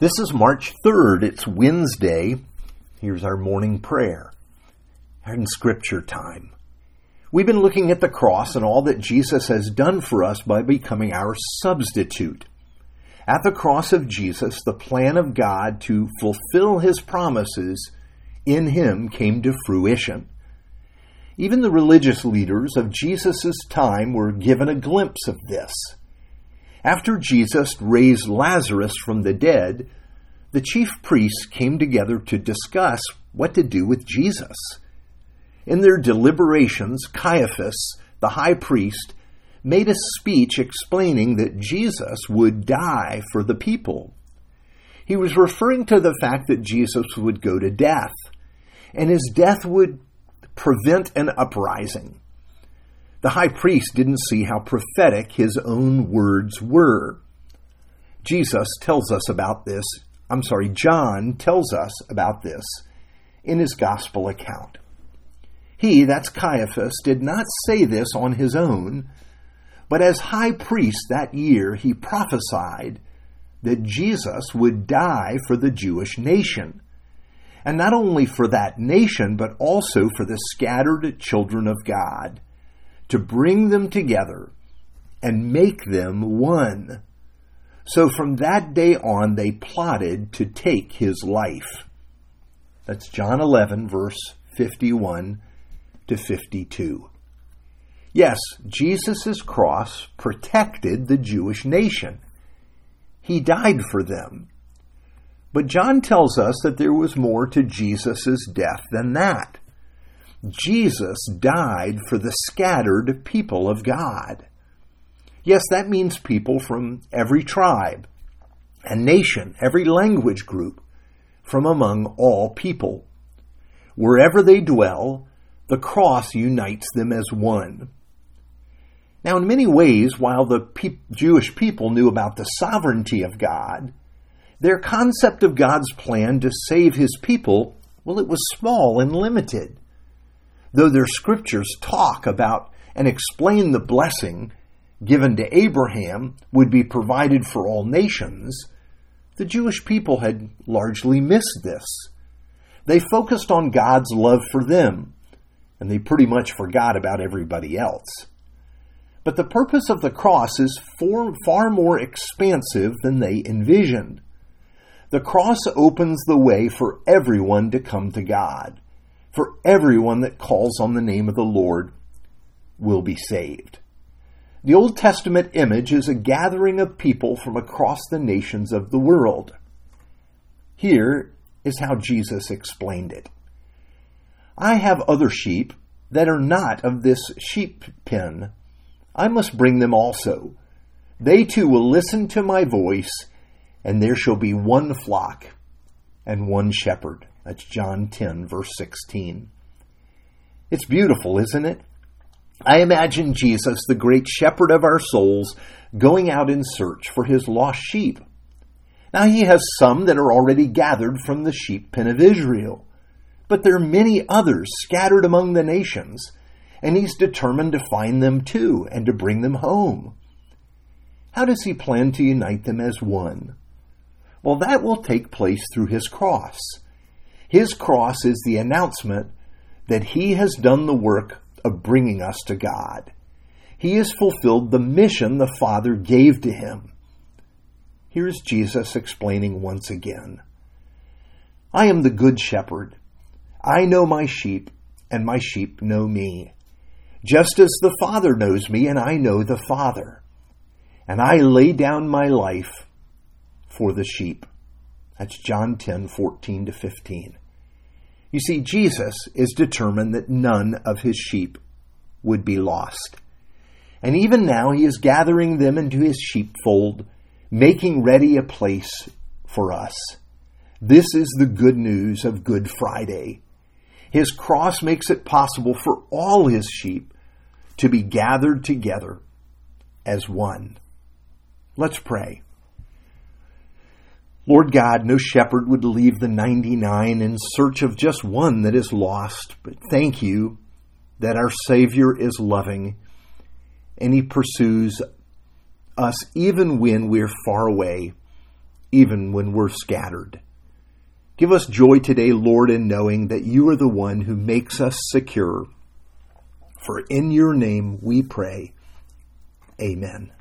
This is March 3rd. It's Wednesday. Here's our morning prayer and scripture time. We've been looking at the cross and all that Jesus has done for us by becoming our substitute. At the cross of Jesus, the plan of God to fulfill his promises in him came to fruition. Even the religious leaders of Jesus' time were given a glimpse of this. After Jesus raised Lazarus from the dead, the chief priests came together to discuss what to do with Jesus. In their deliberations, Caiaphas, the high priest, made a speech explaining that Jesus would die for the people. He was referring to the fact that Jesus would go to death, and his death would prevent an uprising. The high priest didn't see how prophetic his own words were. Jesus tells us about this, I'm sorry, John tells us about this in his gospel account. He, that's Caiaphas, did not say this on his own, but as high priest that year he prophesied that Jesus would die for the Jewish nation. And not only for that nation, but also for the scattered children of God to bring them together and make them one. So from that day on, they plotted to take his life. That's John 11, verse 51 to 52. Yes, Jesus' cross protected the Jewish nation. He died for them. But John tells us that there was more to Jesus' death than that. Jesus died for the scattered people of God. Yes, that means people from every tribe and nation, every language group, from among all people. Wherever they dwell, the cross unites them as one. Now, in many ways, while the pe- Jewish people knew about the sovereignty of God, their concept of God's plan to save his people, well, it was small and limited though their scriptures talk about and explain the blessing given to Abraham would be provided for all nations, the Jewish people had largely missed this. They focused on God's love for them, and they pretty much forgot about everybody else. But the purpose of the cross is far, more expansive than they envisioned. The cross opens the way for everyone to come to God for everyone that calls on the name of the Lord will be saved. The Old Testament image is a gathering of people from across the nations of the world. Here is how Jesus explained it I have other sheep that are not of this sheep pen. I must bring them also. They too will listen to my voice, and there shall be one flock and one shepherd. That's John 10, verse 16. It's beautiful, isn't it? I imagine Jesus, the great shepherd of our souls, going out in search for his lost sheep. Now, he has some that are already gathered from the sheep pen of Israel, but there are many others scattered among the nations, and he's determined to find them too and to bring them home. How does he plan to unite them as one? Well, that will take place through his cross. His cross is the announcement that he has done the work of bringing us to God. He has fulfilled the mission the Father gave to him. Here's Jesus explaining once again I am the good shepherd. I know my sheep, and my sheep know me. Just as the Father knows me, and I know the Father. And I lay down my life for the sheep. That's John 10 14 to 15. You see, Jesus is determined that none of his sheep would be lost. And even now he is gathering them into his sheepfold, making ready a place for us. This is the good news of Good Friday. His cross makes it possible for all his sheep to be gathered together as one. Let's pray. Lord God, no shepherd would leave the 99 in search of just one that is lost, but thank you that our Savior is loving and He pursues us even when we're far away, even when we're scattered. Give us joy today, Lord, in knowing that you are the one who makes us secure. For in your name we pray. Amen.